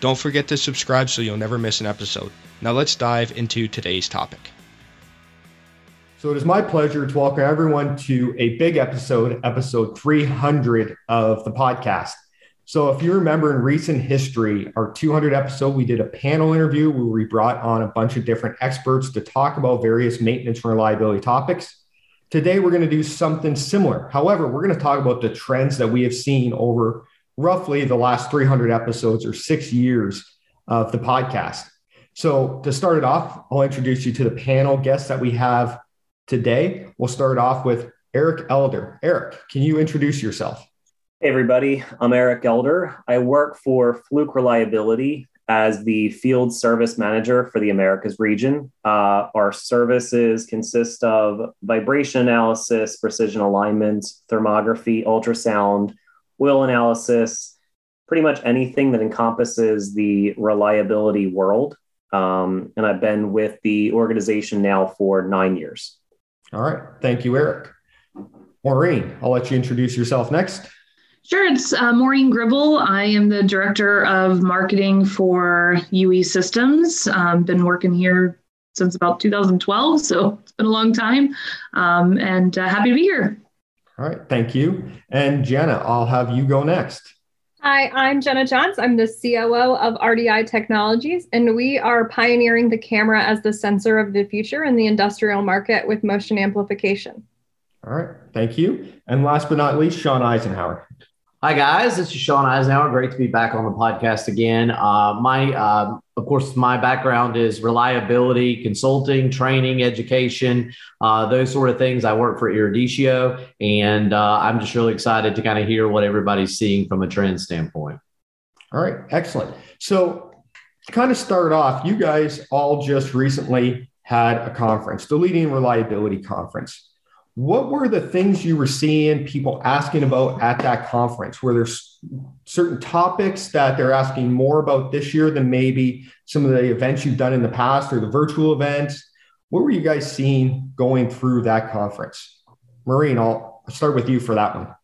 Don't forget to subscribe so you'll never miss an episode. Now let's dive into today's topic. So it is my pleasure to welcome everyone to a big episode, episode 300 of the podcast. So if you remember in recent history, our 200 episode, we did a panel interview where we brought on a bunch of different experts to talk about various maintenance and reliability topics. Today, we're going to do something similar. However, we're going to talk about the trends that we have seen over roughly the last 300 episodes or six years of the podcast. So to start it off, I'll introduce you to the panel guests that we have Today, we'll start off with Eric Elder. Eric, can you introduce yourself? Hey, everybody. I'm Eric Elder. I work for Fluke Reliability as the field service manager for the Americas region. Uh, our services consist of vibration analysis, precision alignment, thermography, ultrasound, oil analysis, pretty much anything that encompasses the reliability world. Um, and I've been with the organization now for nine years. All right. Thank you, Eric. Maureen, I'll let you introduce yourself next. Sure, it's uh, Maureen Gribble. I am the director of marketing for UE Systems. Um, been working here since about 2012, so it's been a long time, um, and uh, happy to be here. All right, thank you. And Jenna, I'll have you go next. Hi, I'm Jenna Johns. I'm the COO of RDI Technologies, and we are pioneering the camera as the sensor of the future in the industrial market with motion amplification. All right, thank you. And last but not least, Shon Isenhour. Hi, guys. This is Shon Isenhour. Great to be back on the podcast again. Uh, my, uh, of course, my background is reliability, consulting, training, education, uh, those sort of things. I work for Eruditio, and uh, I'm just really excited to kind of hear what everybody's seeing from a trend standpoint. All right, excellent. So, to kind of start off, you guys all just recently had a conference, the Leading Reliability Conference what were the things you were seeing people asking about at that conference? Were there certain topics that they're asking more about this year than maybe some of the events you've done in the past or the virtual events? What were you guys seeing going through that conference? Maureen, I'll start with you for that one.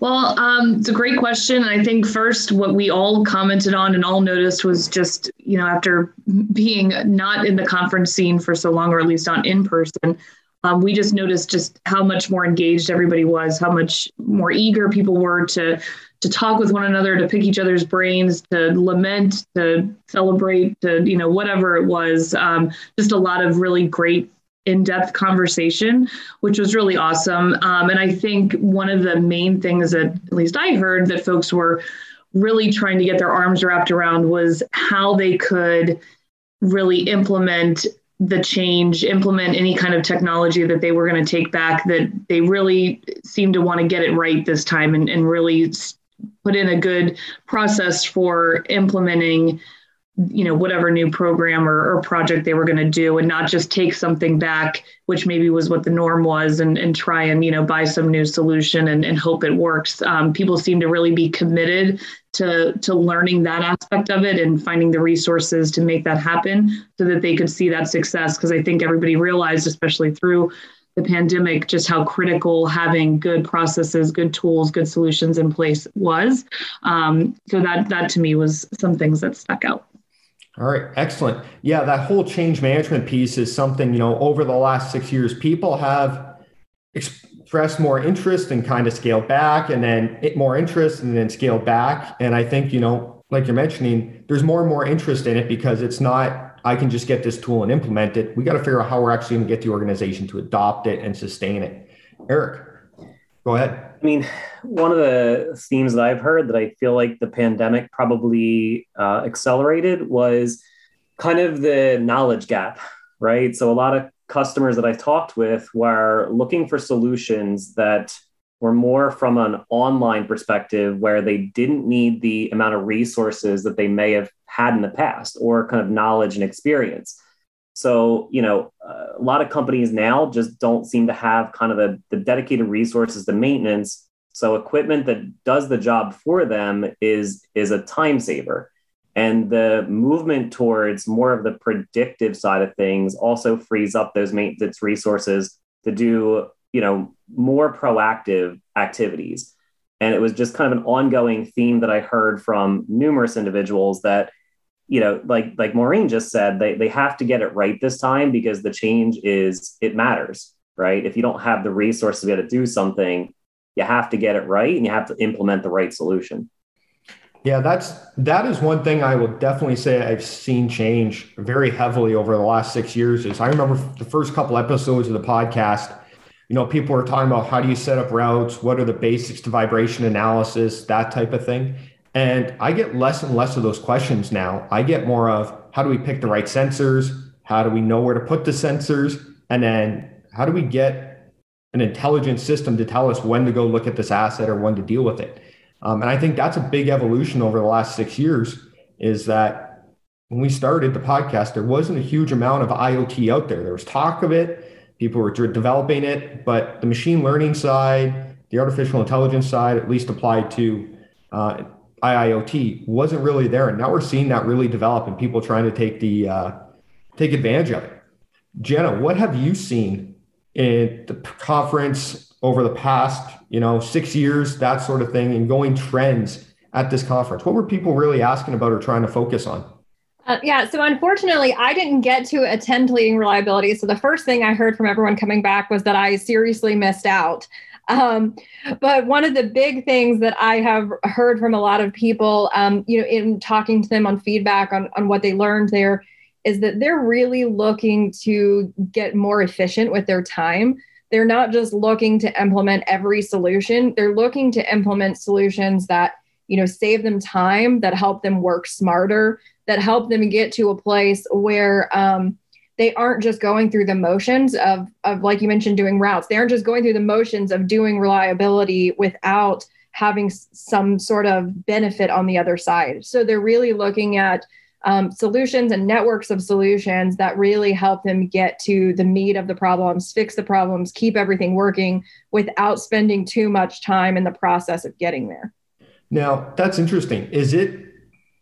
Well, um, it's a great question. I think first, what we all commented on and all noticed was just, you know, after being not in the conference scene for so long, or at least not in person, um, we just noticed just how much more engaged everybody was, how much more eager people were to to talk with one another, to pick each other's brains, to lament, to celebrate, to you know whatever it was. Um, just a lot of really great in-depth conversation, which was really awesome. Um, and I think one of the main things that at least I heard that folks were really trying to get their arms wrapped around was how they could really implement the change, implement any kind of technology that they were going to take back, that they really seemed to want to get it right this time and, and really put in a good process for implementing you know whatever new program or, or project they were going to do and not just take something back which maybe was what the norm was and, and try and you know buy some new solution and, and hope it works. Um, people seem to really be committed to to learning that aspect of it and finding the resources to make that happen so that they could see that success. Because i think everybody realized especially through the pandemic just how critical having good processes good tools good solutions in place was. Um, so that that to me was some things that stuck out all right, excellent. Yeah, that whole change management piece is something, you know, over the last six years, people have expressed more interest and kind of scaled back, and then more interest and then scaled back. And I think, you know, like you're mentioning, there's more and more interest in it because it's not, I can just get this tool and implement it. We got to figure out how we're actually going to get the organization to adopt it and sustain it. Eric, go ahead. I mean, one of the themes that I've heard that I feel like the pandemic probably uh, accelerated was kind of the knowledge gap, right? So a lot of customers that I've talked with were looking for solutions that were more from an online perspective where they didn't need the amount of resources that they may have had in the past or kind of knowledge and experience. So, you know, uh, a lot of companies now just don't seem to have kind of the, the dedicated resources to maintenance. So equipment that does the job for them is, is a time saver. And the movement towards more of the predictive side of things also frees up those maintenance resources to do, you know, more proactive activities. And it was just kind of an ongoing theme that I heard from numerous individuals that you know, like like Maureen just said, they they have to get it right this time because the change is it matters, right? If you don't have the resources to be able to do something, you have to get it right and you have to implement the right solution. Yeah, that's that is one thing I will definitely say I've seen change very heavily over the last six years. Is I remember the first couple episodes of the podcast, you know, people were talking about how do you set up routes, what are the basics to vibration analysis, that type of thing. And I get less and less of those questions now. I get more of how do we pick the right sensors? How do we know where to put the sensors? And then how do we get an intelligent system to tell us when to go look at this asset or when to deal with it? Um, and I think that's a big evolution over the last six years is that when we started the podcast, there wasn't a huge amount of IoT out there. There was talk of it, people were developing it, but the machine learning side, the artificial intelligence side, at least applied to uh, IIoT wasn't really there, and now we're seeing that really develop, and people trying to take the uh, take advantage of it. Jenna, what have you seen in the conference over the past, you know, six years, that sort of thing, and going trends at this conference? What were people really asking about or trying to focus on? Uh, yeah, so unfortunately, I didn't get to attend leading reliability. So the first thing I heard from everyone coming back was that I seriously missed out. Um, but one of the big things that I have heard from a lot of people, um, you know, in talking to them on feedback on, on what they learned there, is that they're really looking to get more efficient with their time. They're not just looking to implement every solution, they're looking to implement solutions that you know save them time that help them work smarter that help them get to a place where um, they aren't just going through the motions of of like you mentioned doing routes. They aren't just going through the motions of doing reliability without having some sort of benefit on the other side. So they're really looking at um, solutions and networks of solutions that really help them get to the meat of the problems fix the problems keep everything working without spending too much time in the process of getting there. Now that's interesting. Is it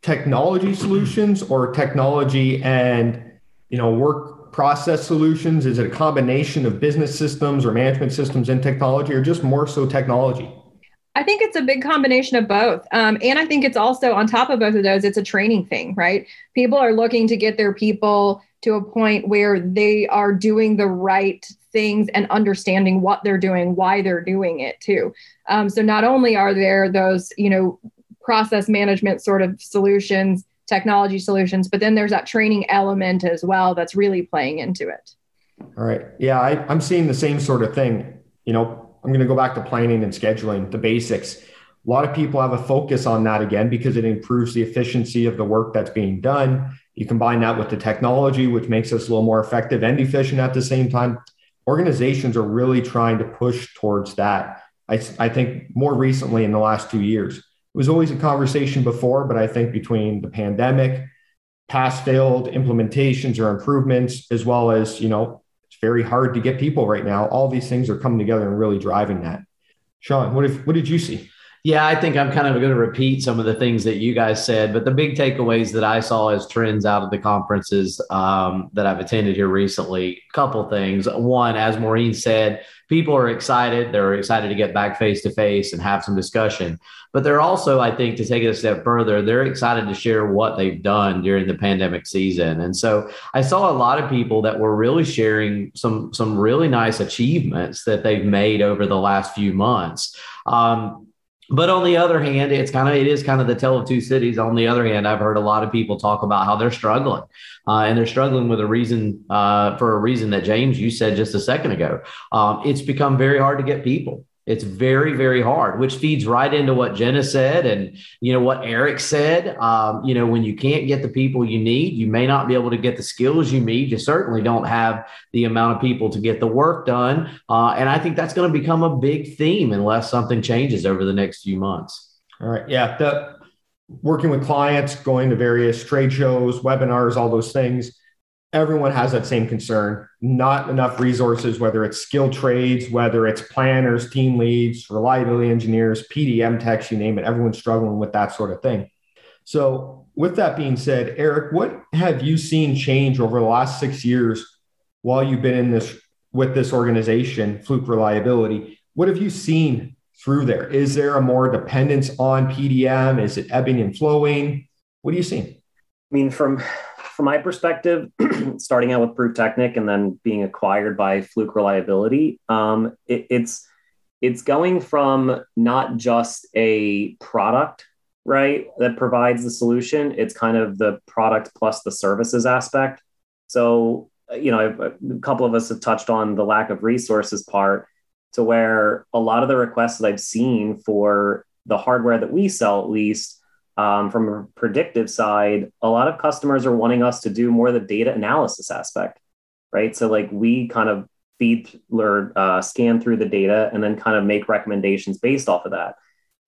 technology solutions or technology and you know, work process solutions? Is it a combination of business systems or management systems and technology, or just more so technology? I think it's a big combination of both. Um, and I think it's also on top of both of those, it's a training thing, right? People are looking to get their people to a point where they are doing the right things and understanding what they're doing, why they're doing it too. Um, so not only are there those, you know, process management sort of solutions technology solutions, but then there's that training element as well that's really playing into it. All right. Yeah, I, I'm seeing the same sort of thing. You know, I'm going to go back to planning and scheduling, the basics. A lot of people have a focus on that again because it improves the efficiency of the work that's being done. You combine that with the technology, which makes us a little more effective and efficient at the same time. Organizations are really trying to push towards that. I, I think more recently in the last two years it was always a conversation before, but I think between the pandemic, past failed implementations or improvements, as well as, you know, it's very hard to get people right now. All these things are coming together and really driving that. Sean, what, if, what did you see? Yeah, I think I'm kind of going to repeat some of the things that you guys said, but the big takeaways that I saw as trends out of the conferences um, that I've attended here recently, couple things. One, as Maureen said, people are excited. They're excited to get back face to face and have some discussion. But they're also, I think, to take it a step further, they're excited to share what they've done during the pandemic season. And so I saw a lot of people that were really sharing some some really nice achievements that they've made over the last few months. Um, but on the other hand, it's kind of it is kind of the tale of two cities. On the other hand, I've heard a lot of people talk about how they're struggling, uh, and they're struggling with a reason uh, for a reason that James you said just a second ago. Um, it's become very hard to get people. It's very, very hard, which feeds right into what Jenna said and you know what Eric said. Um, you know, when you can't get the people you need, you may not be able to get the skills you need. You certainly don't have the amount of people to get the work done. Uh, and I think that's going to become a big theme unless something changes over the next few months. All right. Yeah. The working with clients, going to various trade shows, webinars, all those things, everyone has that same concern. Not enough resources, whether it's skilled trades, whether it's planners, team leads, reliability engineers, PDM techs, you name it, everyone's struggling with that sort of thing. So, with that being said, Eric, what have you seen change over the last six years while you've been in this with this organization, Fluke Reliability? What have you seen through there? Is there a more dependence on PDM? Is it ebbing and flowing? What are you seeing? I mean, from from my perspective, starting out with Pruftechnik and then being acquired by Fluke Reliability, um, it, it's it's going from not just a product right that provides the solution it's kind of the product plus the services aspect. So you know a couple of us have touched on the lack of resources part to where a lot of the requests that i've seen for the hardware that we sell at least um, from a predictive side a lot of customers are wanting us to do more of the data analysis aspect right? So like we kind of feed or uh, scan through the data and then kind of make recommendations based off of that.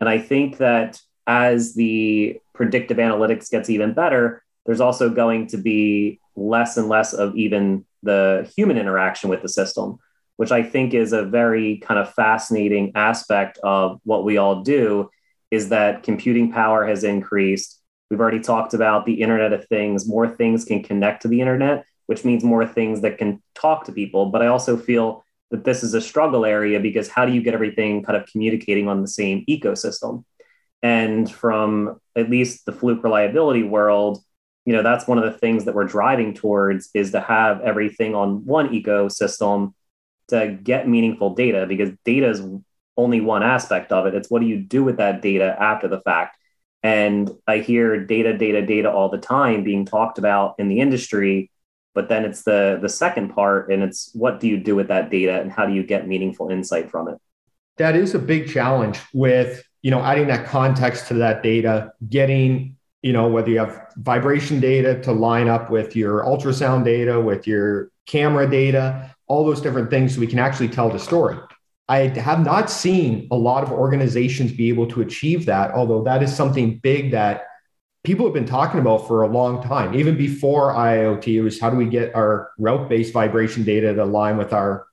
And i think that as the predictive analytics gets even better, there's also going to be less and less of even the human interaction with the system, which I think is a very kind of fascinating aspect of what we all do is that computing power has increased. We've already talked about the Internet of Things. More things can connect to the Internet, which means more things that can talk to people. But I also feel that this is a struggle area because how do you get everything kind of communicating on the same ecosystem? And from at least the fluke reliability world, you know, that's one of the things that we're driving towards is to have everything on one ecosystem to get meaningful data because data is only one aspect of it. It's what do you do with that data after the fact? And I hear data, data, data all the time being talked about in the industry, but then it's the the second part and it's what do you do with that data and how do you get meaningful insight from it? That is a big challenge with you know, adding that context to that data, getting, you know, whether you have vibration data to line up with your ultrasound data, with your camera data, all those different things so we can actually tell the story. I have not seen a lot of organizations be able to achieve that, although that is something big that people have been talking about for a long time. Even before IoT, it was how do we get our route based vibration data to align with our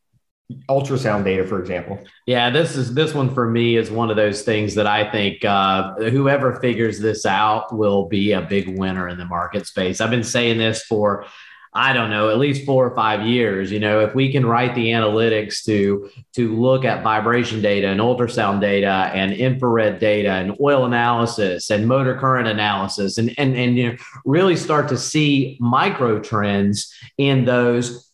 ultrasound data, for example. Yeah, this is this one for me is one of those things that I think uh, whoever figures this out will be a big winner in the market space. I've been saying this for I don't know, at least four or five years. You know, if we can write the analytics to to look at vibration data and ultrasound data and infrared data and oil analysis and motor current analysis and and and you know, really start to see micro trends in those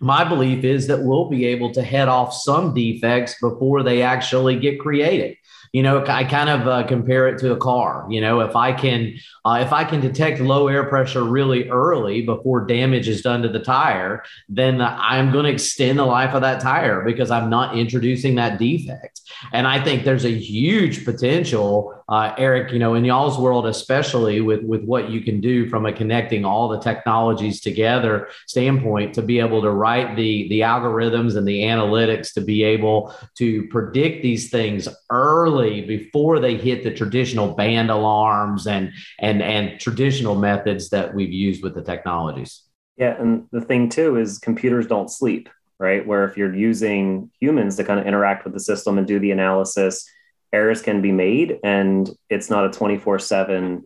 my belief is that we'll be able to head off some defects before they actually get created you know i kind of uh, compare it to a car you know if i can uh, if i can detect low air pressure really early before damage is done to the tire then i'm going to extend the life of that tire because i'm not introducing that defect. And i think there's a huge potential uh, eric you know in y'all's world especially with with what you can do from a connecting all the technologies together standpoint to be able to write the the algorithms and the analytics to be able to predict these things early before they hit the traditional band alarms and and and traditional methods that we've used with the technologies. Yeah, and the thing too is computers don't sleep, right? Where if you're using humans to kind of interact with the system and do the analysis, errors can be made and it's not a 24/7,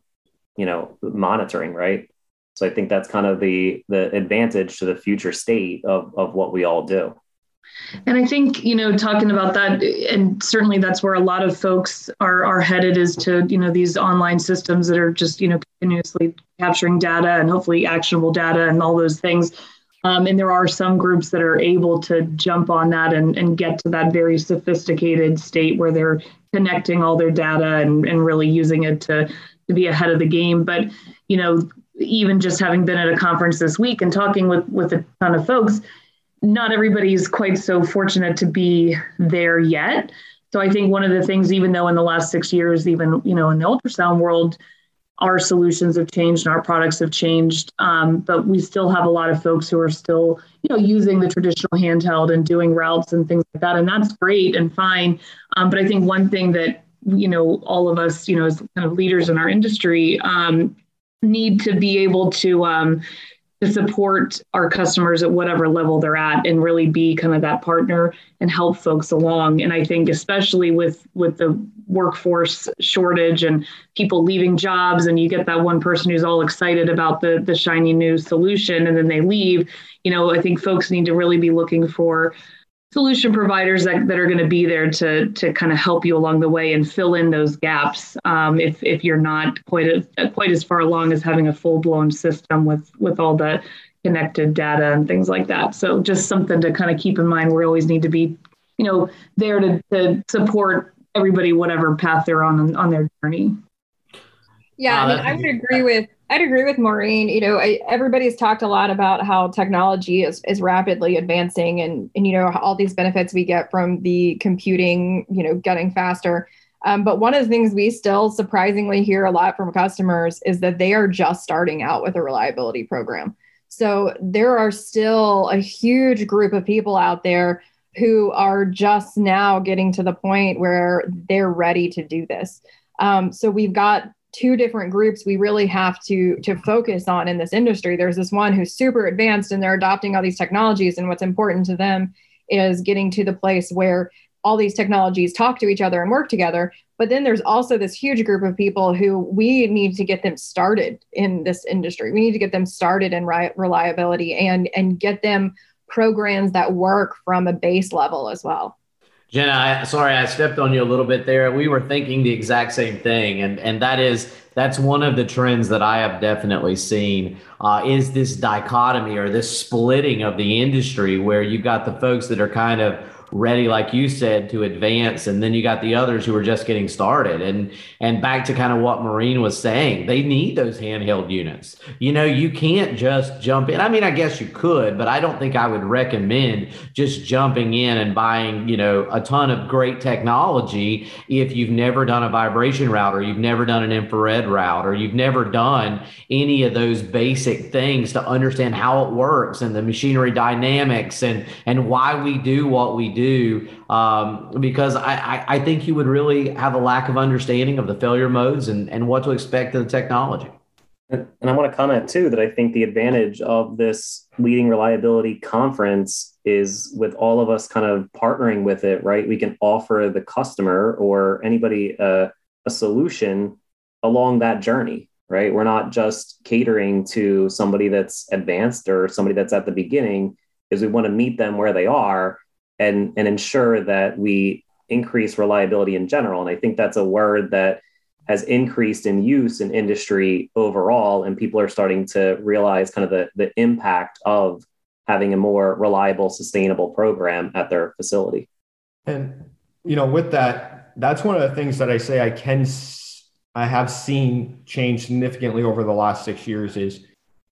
you know, monitoring, right? So I think that's kind of the the advantage to the future state of of what we all do. And I think, you know, talking about that, and certainly that's where a lot of folks are, are headed is to, you know, these online systems that are just, you know, continuously capturing data and hopefully actionable data and all those things. Um, and there are some groups that are able to jump on that and, and get to that very sophisticated state where they're connecting all their data and, and really using it to, to be ahead of the game. But, you know, even just having been at a conference this week and talking with, with a ton of folks, not everybody's quite so fortunate to be there yet. So I think one of the things, even though in the last six years, even you know in the ultrasound world, our solutions have changed and our products have changed, um, but we still have a lot of folks who are still you know using the traditional handheld and doing routes and things like that, and that's great and fine. Um, but I think one thing that you know, all of us, you know, as kind of leaders in our industry, um, need to be able to um, to support our customers at whatever level they're at and really be kind of that partner and help folks along. And i think especially with with the workforce shortage and people leaving jobs and you get that one person who's all excited about the the shiny new solution and then they leave you know i think folks need to really be looking for solution providers that, that are going to be there to to kind of help you along the way and fill in those gaps um, if if you're not quite as quite as far along as having a full blown system with with all the connected data and things like that. So just something to kind of keep in mind. We always need to be, you know, there to, to support everybody whatever path they're on on their journey. Yeah, I mean, I would agree with I'd agree with Maureen. You know, I, everybody's talked a lot about how technology is, is rapidly advancing and, and, you know, all these benefits we get from the computing, you know, getting faster. Um, but one of the things we still surprisingly hear a lot from customers is that they are just starting out with a reliability program. So there are still a huge group of people out there who are just now getting to the point where they're ready to do this. Um, so we've got two different groups we really have to to focus on in this industry. There's this one who's super advanced and they're adopting all these technologies and what's important to them is getting to the place where all these technologies talk to each other and work together. But then there's also this huge group of people who we need to get them started in this industry. We need to get them started in reliability and and get them programs that work from a base level as well Jenna, I, sorry, I stepped on you a little bit there. We were thinking the exact same thing, and and that is that's one of the trends that I have definitely seen uh, is this dichotomy or this splitting of the industry where you got the folks that are kind of ready, like you said, to advance. And then you got the others who are just getting started. And and back to kind of what Maureen was saying, they need those handheld units. You know, you can't just jump in. I mean, I guess you could, but I don't think I would recommend just jumping in and buying, you know, a ton of great technology if you've never done a vibration router, you've never done an infrared router, you've never done any of those basic things to understand how it works and the machinery dynamics and and why we do what we do um, because I, I, I think you would really have a lack of understanding of the failure modes and, and what to expect of the technology. And, I want to comment too that I think the advantage of this leading reliability conference is with all of us kind of partnering with it, right? We can offer the customer or anybody uh, a solution along that journey, right? We're not just catering to somebody that's advanced or somebody that's at the beginning, is we want to meet them where they are and and ensure that we increase reliability in general. And i think that's a word that has increased in use in industry overall and people are starting to realize kind of the, the impact of having a more reliable sustainable program at their facility. And you know with that that's one of the things that i say i can i have seen change significantly over the last six years is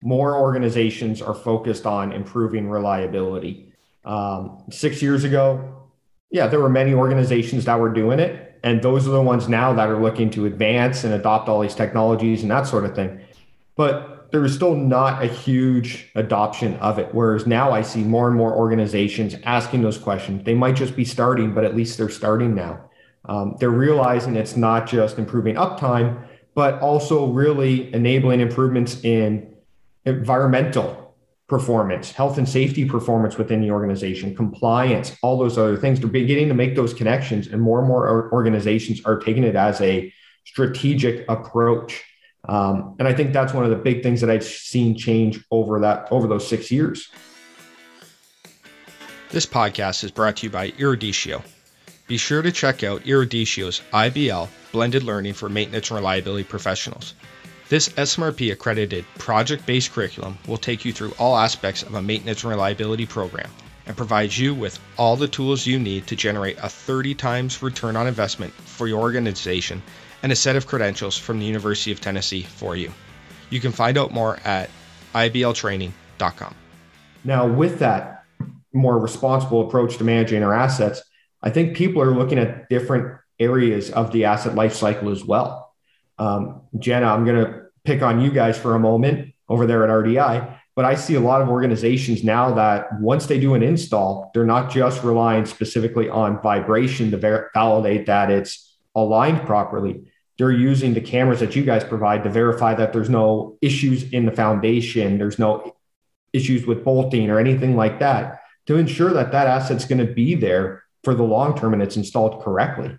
more organizations are focused on improving reliability um, six years ago, yeah, there were many organizations that were doing it. And those are the ones now that are looking to advance and adopt all these technologies and that sort of thing. But there is still not a huge adoption of it. Whereas now I see more and more organizations asking those questions. They might just be starting, but at least they're starting now. Um, they're realizing it's not just improving uptime, but also really enabling improvements in environmental performance, health and safety performance within the organization, compliance, all those other things. They're beginning to make those connections, and more and more organizations are taking it as a strategic approach. Um, and I think that's one of the big things that I've seen change over that over those six years. This podcast is brought to you by Eruditio. Be sure to check out Eruditio's IBL blended learning for maintenance and reliability professionals. This SMRP accredited project based curriculum will take you through all aspects of a maintenance and reliability program and provides you with all the tools you need to generate a 30 times return on investment for your organization and a set of credentials from the University of Tennessee for you. You can find out more at ibltraining.com. Now, with that more responsible approach to managing our assets, I think people are looking at different areas of the asset lifecycle as well. Um, Jenna, I'm going to pick on you guys for a moment over there at RDI, but I see a lot of organizations now that once they do an install, they're not just relying specifically on vibration to ver- validate that it's aligned properly, they're using the cameras that you guys provide to verify that there's no issues in the foundation, there's no issues with bolting or anything like that to ensure that that asset's going to be there for the long term and it's installed correctly.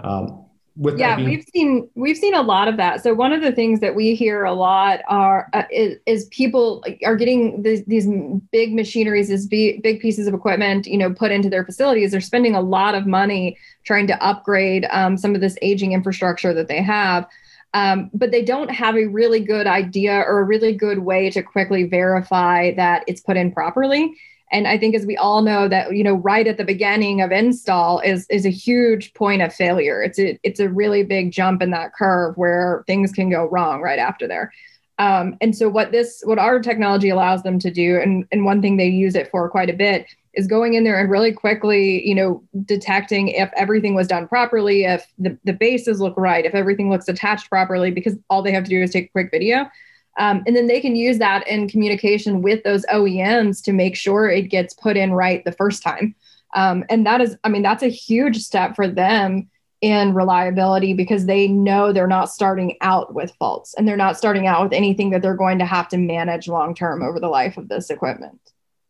Um, with yeah being- we've seen we've seen a lot of that. So one of the things that we hear a lot are uh, is, is, people are getting these, these big machineries these big, big pieces of equipment you know put into their facilities. They're spending a lot of money trying to upgrade um, some of this aging infrastructure that they have. Um, but they don't have a really good idea or a really good way to quickly verify that it's put in properly and i think as we all know that you know right at the beginning of install is is a huge point of failure. It's a it's a really big jump in that curve where things can go wrong right after there. Um, and so what this what our technology allows them to do and and one thing they use it for quite a bit is going in there and really quickly you know detecting if everything was done properly if the, the bases look right if everything looks attached properly because all they have to do is take a quick video um, and then they can use that in communication with those OEMs to make sure it gets put in right the first time. Um, and that is, I mean, that's a huge step for them in reliability because they know they're not starting out with faults and they're not starting out with anything that they're going to have to manage long term over the life of this equipment.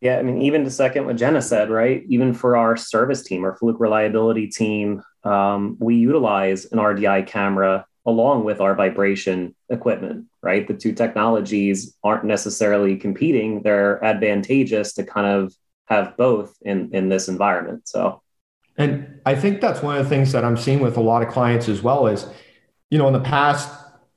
Yeah, I mean, even to second what Jenna said, right? Even for our service team or Fluke reliability team, um, we utilize an RDI camera along with our vibration equipment, right? The two technologies aren't necessarily competing, they're advantageous to kind of have both in, in this environment. So, and I think that's one of the things that I'm seeing with a lot of clients as well is, you know, in the past,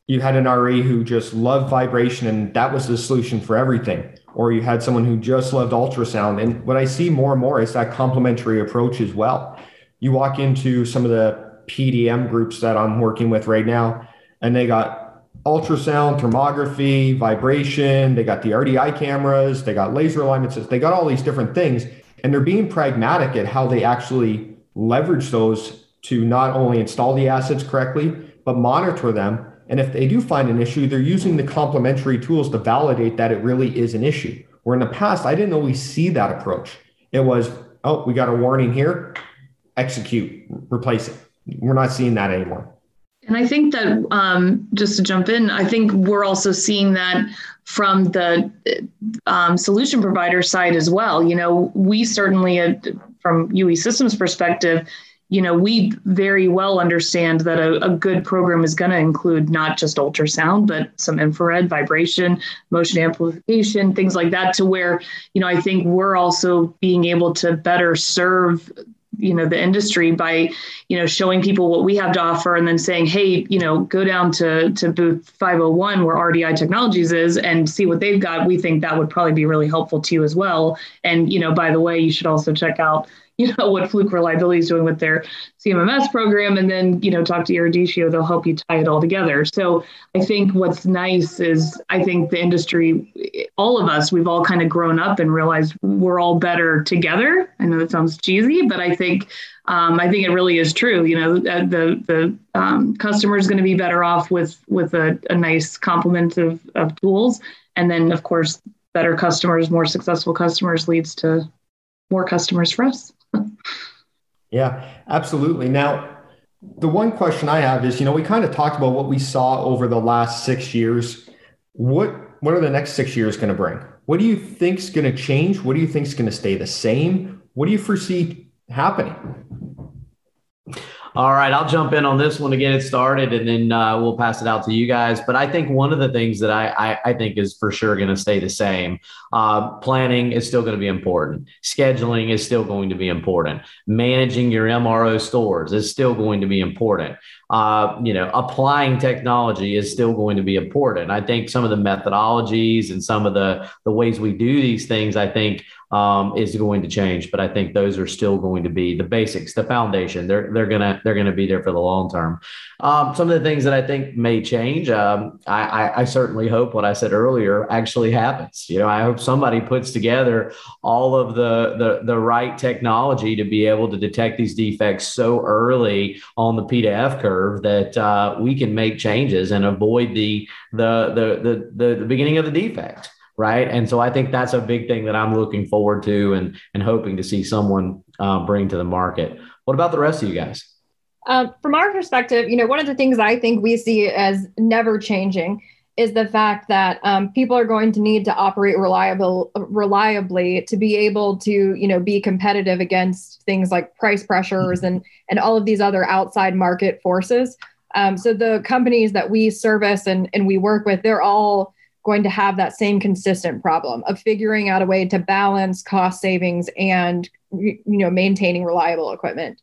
you had an RE who just loved vibration and that was the solution for everything. Or you had someone who just loved ultrasound. And what I see more and more is that complementary approach as well. You walk into some of the PDM groups that I'm working with right now, and they got ultrasound, thermography, vibration, they got the RDI cameras, they got laser alignments, they got all these different things, and they're being pragmatic at how they actually leverage those to not only install the assets correctly, but monitor them. And if they do find an issue, they're using the complementary tools to validate that it really is an issue. Where in the past, I didn't always see that approach. It was, oh, we got a warning here, execute, replace it we're not seeing that anymore. And I think that um, just to jump in, I think we're also seeing that from the um, solution provider side as well. You know, we certainly, uh, from UE Systems perspective, you know, we very well understand that a, a good program is going to include not just ultrasound, but some infrared, vibration, motion amplification, things like that, to where, you know, I think we're also being able to better serve you know the industry by you know showing people what we have to offer and then saying hey you know go down to to booth 501 where rdi technologies is and see what they've got. We think that would probably be really helpful to you as well. And you know by the way you should also check out you know what Fluke Reliability is doing with their CMMS program, and then you know talk to Eruditio. They'll help you tie it all together. So I think what's nice is I think the industry, all of us, we've all kind of grown up and realized we're all better together. I know that sounds cheesy, but I think um, I think it really is true. You know, the the um, customer is going to be better off with with a, a nice complement of, of tools, and then of course better customers, more successful customers leads to more customers for us. yeah, absolutely. Now, the one question I have is, you know, we kind of talked about what we saw over the last six years. What what are the next six years going to bring? What do you think is going to change? What do you think is going to stay the same? What do you foresee happening? All right, I'll jump in on this one to get it started, and then uh, we'll pass it out to you guys. But I think one of the things that I I, I think is for sure going to stay the same. Uh, planning is still going to be important. Scheduling is still going to be important. Managing your MRO stores is still going to be important. Uh, you know, applying technology is still going to be important. I think some of the methodologies and some of the the ways we do these things, I think um, is going to change. But I think those are still going to be the basics, the foundation. They're they're gonna they're gonna be there for the long term. Um, some of the things that I think may change. Um, I, I, I certainly hope what I said earlier actually happens. You know, I hope somebody puts together all of the the the right technology to be able to detect these defects so early on the P to F curve that uh, we can make changes and avoid the the the the, the beginning of the defect right? And so I think that's a big thing that I'm looking forward to and and hoping to see someone uh, bring to the market. What about the rest of you guys? Um, from our perspective, you know, one of the things I think we see as never changing is the fact that um, people are going to need to operate reliable, reliably to be able to, you know, be competitive against things like price pressures and and all of these other outside market forces. Um, so the companies that we service and and we work with, they're all going to have that same consistent problem of figuring out a way to balance cost savings and you know maintaining reliable equipment.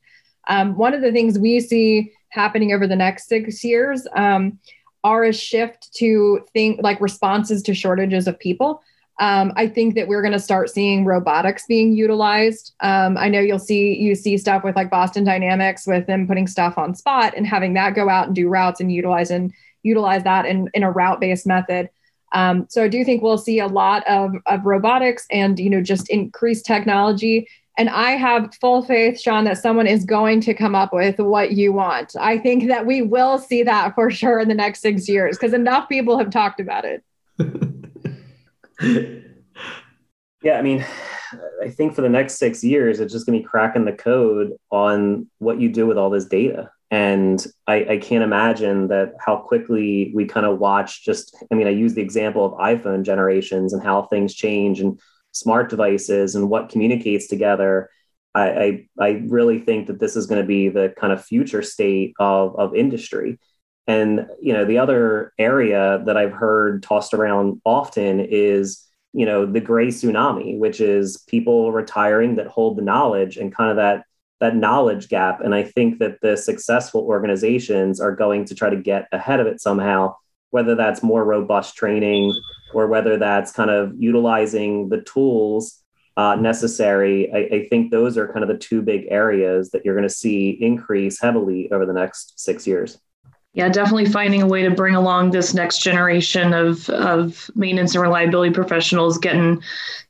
Um, one of the things we see happening over the next six years um, are a shift to think like responses to shortages of people. Um, I think that we're going to start seeing robotics being utilized. Um, I know you'll see you see stuff with like Boston Dynamics with them putting stuff on spot and having that go out and do routes and utilize and utilize that in, in a route based method. Um, so I do think we'll see a lot of, of robotics and you know just increased technology and I have full faith, Sean, that someone is going to come up with what you want. I think that we will see that for sure in the next six years because enough people have talked about it. yeah, I mean, I think for the next six years, it's just going to be cracking the code on what you do with all this data. And I, I can't imagine that how quickly we kind of watch just, I mean, I use the example of iPhone generations and how things change and smart devices and what communicates together, I, I, I really think that this is going to be the kind of future state of, of industry. And you know, the other area that I've heard tossed around often is you know the gray tsunami, which is people retiring that hold the knowledge and kind of that that knowledge gap. And I think that the successful organizations are going to try to get ahead of it somehow, whether that's more robust training, or whether that's kind of utilizing the tools uh, necessary, I, I, think those are kind of the two big areas that you're going to see increase heavily over the next six years. Yeah, definitely finding a way to bring along this next generation of, of maintenance and reliability professionals, getting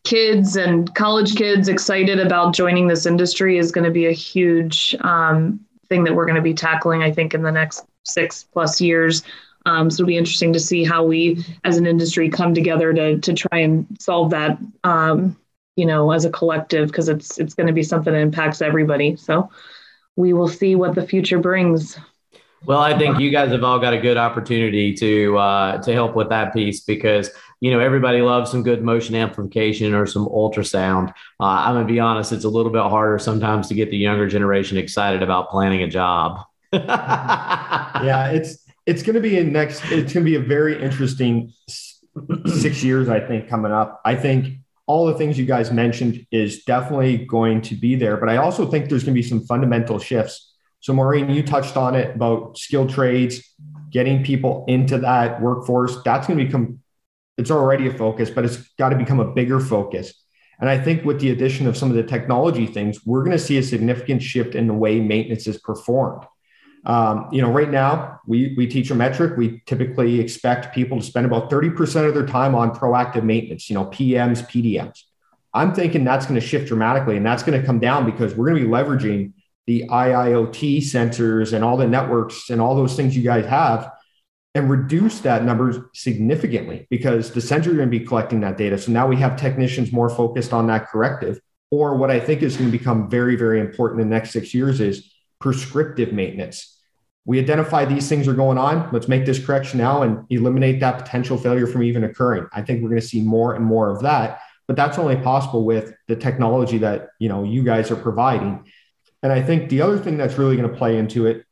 kids and college kids excited about joining this industry is going to be a huge um, thing that we're going to be tackling, I think, in the next six plus years. Um, so it'll be interesting to see how we, as an industry, come together to to try and solve that. Um, you know, as a collective, because it's it's going to be something that impacts everybody. So we will see what the future brings. Well, I think you guys have all got a good opportunity to uh, to help with that piece because you know everybody loves some good motion amplification or some ultrasound. Uh, I'm gonna be honest; it's a little bit harder sometimes to get the younger generation excited about planning a job. yeah, it's it's to be a next. It's to be a very interesting six years. I think coming up. I think all the things you guys mentioned is definitely going to be there, but I also think there's to be some fundamental shifts. So, Maureen, you touched on it about skilled trades, getting people into that workforce. That's going to become. It's already a focus, but it's got to become a bigger focus. And I think with the addition of some of the technology things, we're going to see a significant shift in the way maintenance is performed. Um, you know, right now we we teach a metric. We typically expect people to spend about 30% of their time on proactive maintenance, you know, PMs, PDMs. I'm thinking that's going to shift dramatically and that's going to come down because we're going to be leveraging the IIoT sensors and all the networks and all those things you guys have and reduce that number significantly because the sensors are going to be collecting that data. So now we have technicians more focused on that corrective. Or what I think is going to become very, very important in the next six years is prescriptive maintenance we identify these things are going on. Let's make this correction now and eliminate that potential failure from even occurring. I think we're going to see more and more of that, but that's only possible with the technology that you know you guys are providing. And I think the other thing that's really going to play into it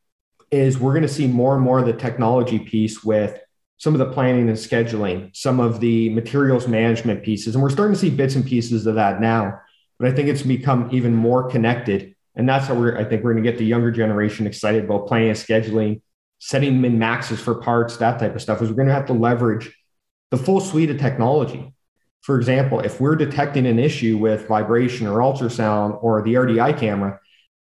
is we're going to see more and more of the technology piece with some of the planning and scheduling, some of the materials management pieces, and we're starting to see bits and pieces of that now. But I think it's become even more connected and that's how we're, I think we're going to get the younger generation excited about planning and scheduling, setting min maxes for parts, that type of stuff, is we're going to have to leverage the full suite of technology. For example, if we're detecting an issue with vibration or ultrasound or the RDI camera,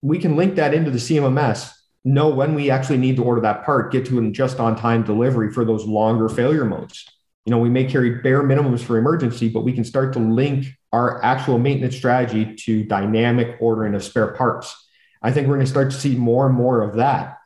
we can link that into the CMMS, know when we actually need to order that part, get to an just on time delivery for those longer failure modes. You know, we may carry bare minimums for emergency, but we can start to link our actual maintenance strategy to dynamic ordering of spare parts. I think we're going to start to see more and more of that.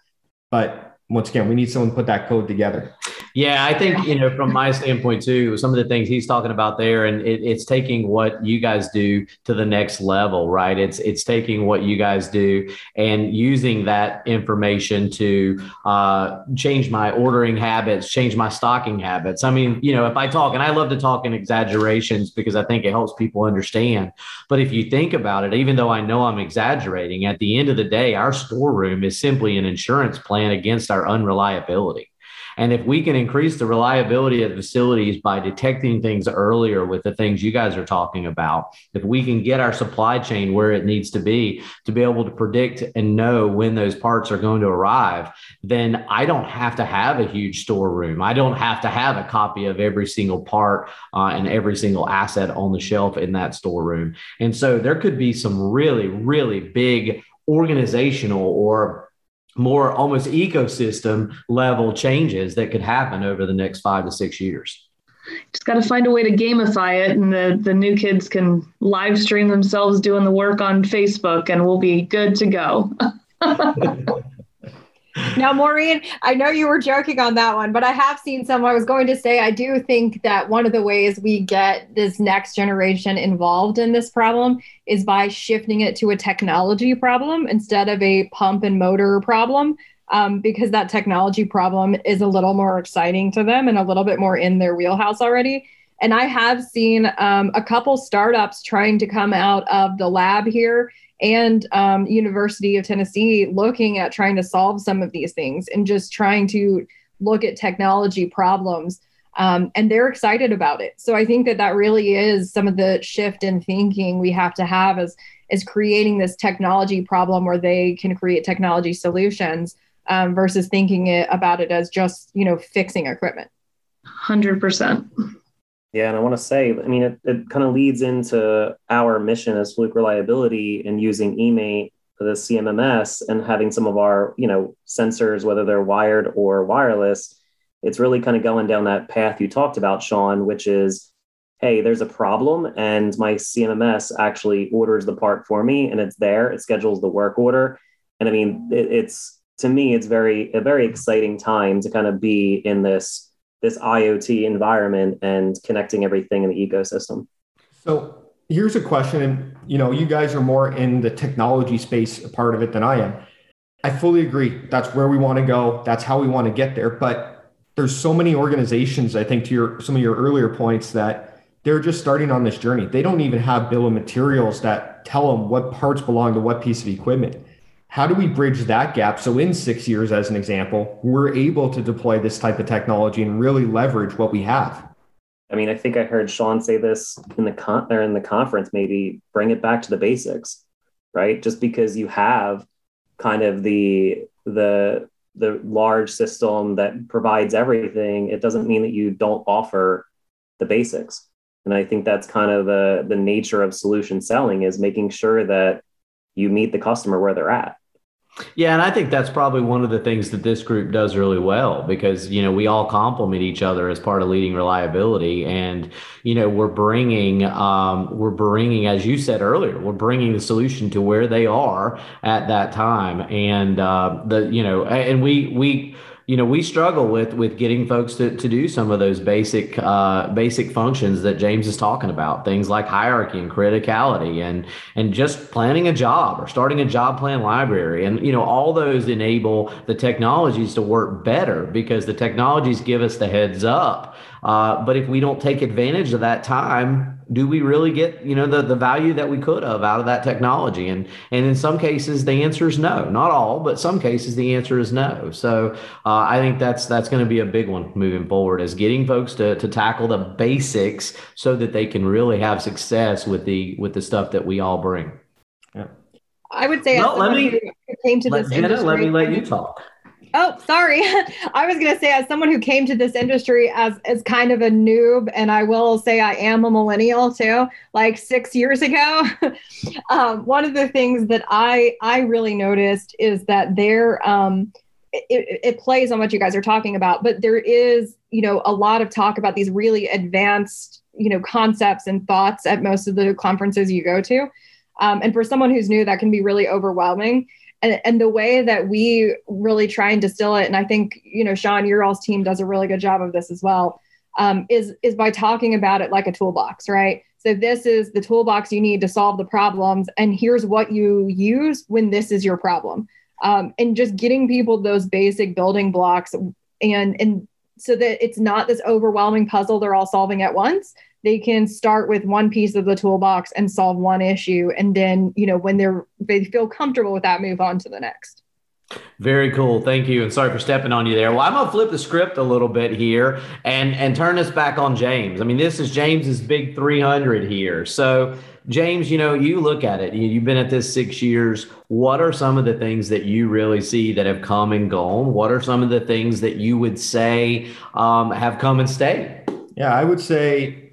But once again, we need someone to put that code together. Yeah, I think you know from my standpoint too. Some of the things he's talking about there, and it, it's taking what you guys do to the next level, right? It's it's taking what you guys do and using that information to uh, change my ordering habits, change my stocking habits. I mean, you know, if I talk, and I love to talk in exaggerations because I think it helps people understand. But if you think about it, even though I know I'm exaggerating, at the end of the day, our storeroom is simply an insurance plan against our unreliability. And if we can increase the reliability of the facilities by detecting things earlier with the things you guys are talking about, if we can get our supply chain where it needs to be to be able to predict and know when those parts are going to arrive, then I don't have to have a huge storeroom. I don't have to have a copy of every single part uh, and every single asset on the shelf in that storeroom. And so there could be some really, really big organizational or more almost ecosystem level changes that could happen over the next five to six years. Just got to find a way to gamify it, and the, the new kids can live stream themselves doing the work on Facebook, and we'll be good to go. Now, Maureen, I know you were joking on that one, but I have seen some. I was going to say, I do think that one of the ways we get this next generation involved in this problem is by shifting it to a technology problem instead of a pump and motor problem, um, because that technology problem is a little more exciting to them and a little bit more in their wheelhouse already. And I have seen um, a couple startups trying to come out of the lab here and um, University of Tennessee looking at trying to solve some of these things and just trying to look at technology problems. Um, and they're excited about it. So I think that that really is some of the shift in thinking we have to have as is creating this technology problem where they can create technology solutions um, versus thinking it, about it as just you know fixing equipment. Hundred percent. Yeah, and I want to say, I mean, it, it kind of leads into our mission as Fluke Reliability and using eMaint, the CMMS, and having some of our, you know, sensors, whether they're wired or wireless. It's really kind of going down that path you talked about, Shon, which is, hey, there's a problem, and my CMMS actually orders the part for me, and it's there. It schedules the work order, and I mean, it, it's to me, it's very a very exciting time to kind of be in this this IoT environment and connecting everything in the ecosystem. So here's a question, and you know, you guys are more in the technology space part of it than I am. I fully agree. That's where we want to go. That's how we want to get there. But there's so many organizations, I think to your some of your earlier points, that they're just starting on this journey. They don't even have bill of materials that tell them what parts belong to what piece of equipment how do we bridge that gap? So in six years as an example we're able to deploy this type of technology and really leverage what we have. I mean i think i heard Shon say this in the con or in the conference maybe bring it back to the basics right? Just because you have kind of the the the large system that provides everything it doesn't mean that you don't offer the basics. And i think that's kind of the the nature of solution selling is making sure that you meet the customer where they're at yeah, and I think that's probably one of the things that this group does really well because you know we all complement each other as part of leading reliability, and you know we're bringing um, we're bringing, as you said earlier, we're bringing the solution to where they are at that time, and uh, the you know, and we we you know we struggle with with getting folks to, to do some of those basic uh, basic functions that James is talking about things like hierarchy and criticality and and just planning a job or starting a job plan library. And you know all those enable the technologies to work better because the technologies give us the heads up. Uh, but if we don't take advantage of that time do we really get you know the, the value that we could have out of that technology? And and in some cases the answer is no. Not all but some cases the answer is no. So uh, i think that's that's going to be a big one moving forward is getting folks to, to tackle the basics so that they can really have success with the with the stuff that we all bring. Yeah. I would say well, let me came to let, this Jenna, industry, let me let you talk Oh, sorry. I was going to say, as someone who came to this industry as as kind of a noob, and I will say I am a millennial too. Like six years ago, um, one of the things that I I really noticed is that there um, it, it plays on what you guys are talking about, but there is you know a lot of talk about these really advanced you know concepts and thoughts at most of the conferences you go to, um, and for someone who's new, that can be really overwhelming and, and the way that we really try and distill it, and I think, you know, Shon, your all's team does a really good job of this as well, um, is, is by talking about it like a toolbox, right? So this is the toolbox you need to solve the problems, and here's what you use when this is your problem. Um, and just getting people those basic building blocks and and so that it's not this overwhelming puzzle they're all solving at once they can start with one piece of the toolbox and solve one issue and then you know when they're they feel comfortable with that move on to the next very cool. Thank you. And sorry for stepping on you there. Well, I'm gonna flip the script a little bit here and and turn this back on James. I mean, this is James's big 300 here. So, James, you know, you look at it. You've been at this six years. What are some of the things that you really see that have come and gone? What are some of the things that you would say um, have come and stayed? Yeah, I would say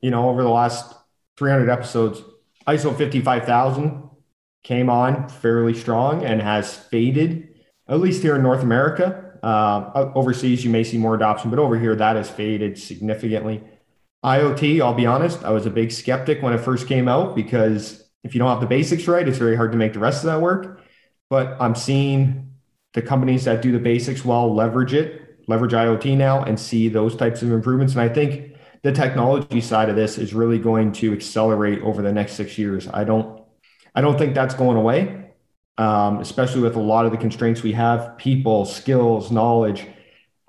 you know, over the last 300 episodes, ISO 55000 came on fairly strong and has faded, at least here in North America. Uh, overseas, you may see more adoption, but over here, that has faded significantly. IoT, I'll be honest, I was a big skeptic when it first came out because if you don't have the basics right, it's very hard to make the rest of that work. But I'm seeing the companies that do the basics well leverage it, leverage IoT now, and see those types of improvements. And I think the technology side of this is really going to accelerate over the next six years. I don't, I don't think that's going away, um, especially with a lot of the constraints we have, people, skills, knowledge.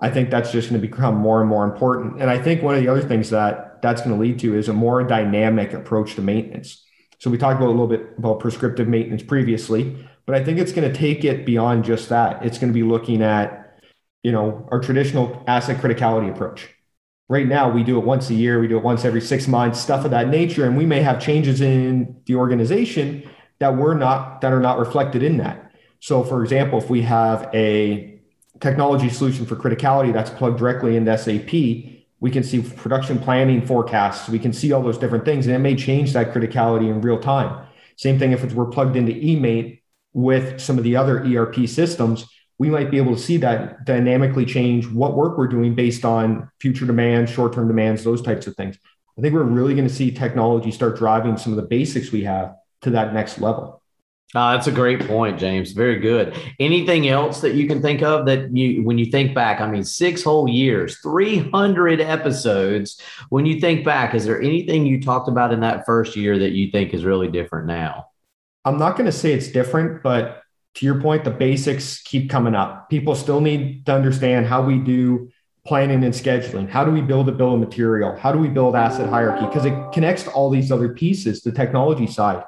I think that's just going to become more and more important. And I think one of the other things that that's going to lead to is a more dynamic approach to maintenance. So we talked about a little bit about prescriptive maintenance previously, but I think it's going to take it beyond just that. It's going to be looking at, you know, our traditional asset criticality approach right now we do it once a year. We do it once every six months stuff of that nature. And we may have changes in the organization that we're not that are not reflected in that. So for example if we have a technology solution for criticality that's plugged directly into sap we can see production planning forecasts. We can see all those different things and it may change that criticality in real time. Same thing if we're plugged into eMaint with some of the other erp systems we might be able to see that dynamically change what work we're doing based on future demands, short term demands, those types of things. I think we're really going to see technology start driving some of the basics we have to that next level. Uh, that's a great point, James. Very good. Anything else that you can think of that you, when you think back, I mean, six whole years, 300 episodes. When you think back, is there anything you talked about in that first year that you think is really different now? I'm not going to say it's different, but to your point, the basics keep coming up. People still need to understand how we do planning and scheduling. How do we build a bill of material? How do we build asset hierarchy? Because it connects to all these other pieces, the technology side.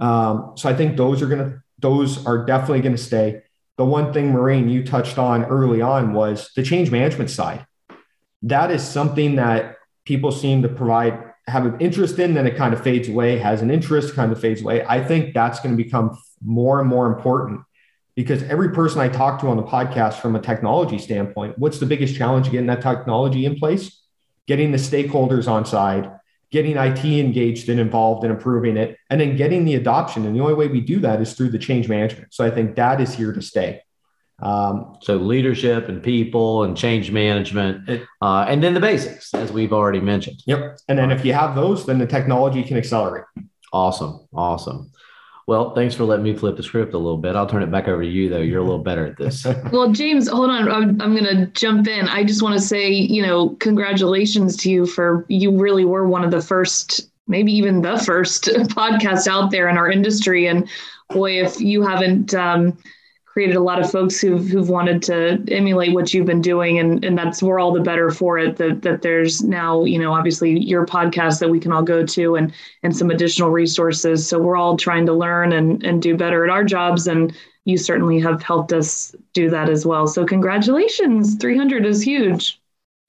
Um, so I think those are to, those are definitely to stay. The one thing, Maureen, you touched on early on was the change management side. That is something that people seem to provide, have an interest in, then it kind of fades away, has an interest, kind of fades away. I think that's going to become more and more important because every person I talk to on the podcast from a technology standpoint, what's the biggest challenge getting that technology in place? Getting the stakeholders on side, getting IT engaged and involved in improving it, and then getting the adoption. And the only way we do that is through the change management. So I think that is here to stay. Um, so leadership and people and change management, uh, and then the basics, as we've already mentioned. Yep. And then if you have those, then the technology can accelerate. Awesome. Awesome. Well, thanks for letting me flip the script a little bit. I'll turn it back over to you, though. You're a little better at this. well, James, hold on. I'm, I'm going to jump in. I just want to say, you know, congratulations to you for you really were one of the first, maybe even the first podcast out there in our industry. And boy, if you haven't, um, created a lot of folks who've who've wanted to emulate what you've been doing and and that's we're all the better for it that that there's now you know obviously your podcast that we can all go to and and some additional resources. So we're all trying to learn and and do better at our jobs and you certainly have helped us do that as well. So congratulations. 300 is huge.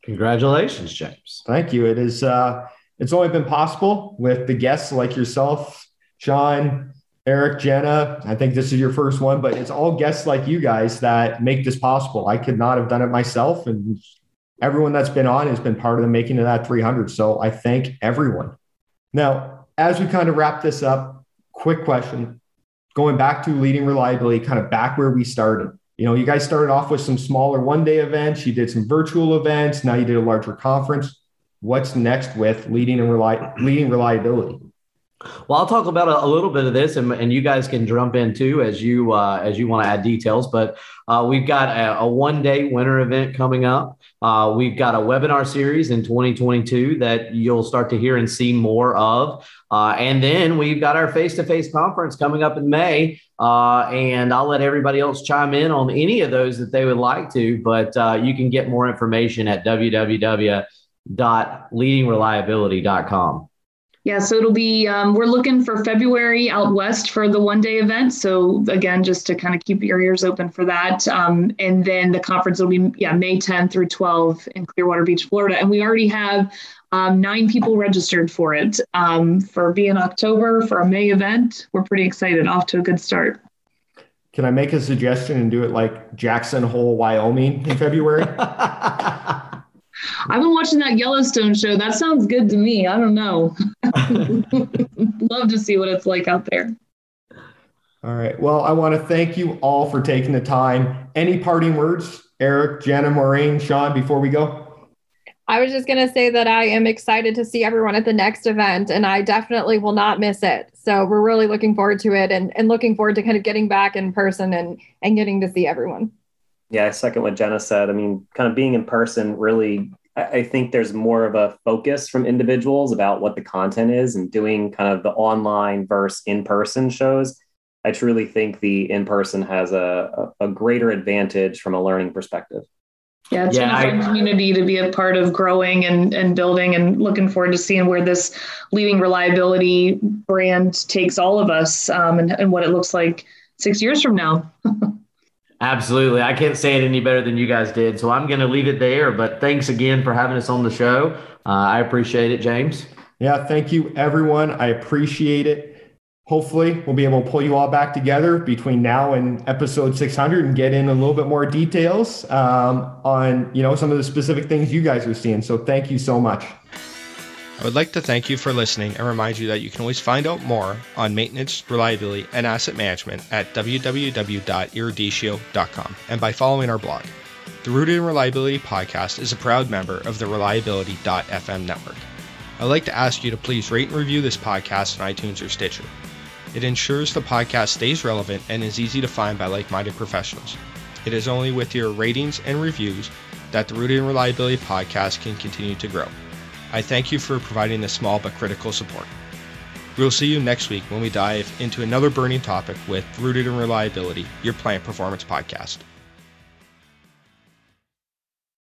Congratulations james. Thank you. It is uh it's only been possible with the guests like yourself Shon Eric, Jenna, I think this is your first one, but it's all guests like you guys that make this possible. I could not have done it myself. And everyone that's been on has been part of the making of that 300. So I thank everyone. Now, as we kind of wrap this up, quick question going back to leading reliability, kind of back where we started. You know, you guys started off with some smaller one day events, you did some virtual events, now you did a larger conference. What's next with leading and rely, leading reliability? Well, I'll talk about a, a little bit of this, and, and, you guys can jump in too as you uh, as you want to add details. But uh, we've got a, a one day winter event coming up. Uh, we've got a webinar series in 2022 that you'll start to hear and see more of, uh, and then we've got our face to face conference coming up in May. Uh, and I'll let everybody else chime in on any of those that they would like to. But uh, you can get more information at www.leadingreliability.com. Yeah, so it'll be, um, we're looking for February out west for the one day event. So, again, just to kind of keep your ears open for that. Um, and then the conference will be, yeah, May 10 through 12 in Clearwater Beach, Florida. And we already have um, nine people registered for it um, for being October for a May event. We're pretty excited, off to a good start. Can I make a suggestion and do it like Jackson Hole, Wyoming in February? I've been watching that Yellowstone show. That sounds good to me. I don't know. Love to see what it's like out there. All right. Well, I want to thank you all for taking the time. Any parting words, Eric, Jenna, Maureen, Shon, before we go? I was just going to say that I am excited to see everyone at the next event, and I definitely will not miss it. So we're really looking forward to it, and, and looking forward to kind of getting back in person and and getting to see everyone. Yeah, I second what Jenna said. I mean, kind of being in person really I think there's more of a focus from individuals about what the content is and doing kind of the online versus in person shows. I truly think the in person has a, a, a, greater advantage from a learning perspective. Yeah, it's yeah, been a fun community to be a part of growing and, and building and looking forward to seeing where this leading reliability brand takes all of us um, and, and what it looks like six years from now. Absolutely. I can't say it any better than you guys did. So I'm going to leave it there. But thanks again for having us on the show. Uh, I appreciate it, James. Yeah. Thank you, everyone. I appreciate it. Hopefully, we'll be able to pull you all back together between now and episode 600 and get in a little bit more details um, on you know some of the specific things you guys are seeing. So thank you so much. I would like to thank you for listening and remind you that you can always find out more on maintenance, reliability, and asset management at www.eruditio.com and by following our blog. The Rooted in Reliability podcast is a proud member of the Reliability.fm network. I'd like to ask you to please rate and review this podcast on iTunes or Stitcher. It ensures the podcast stays relevant and is easy to find by like minded professionals. It is only with your ratings and reviews that the Rooted in Reliability podcast can continue to grow. I thank you for providing this small but critical support. We will see you next week when we dive into another burning topic with Rooted in Reliability, your plant performance podcast.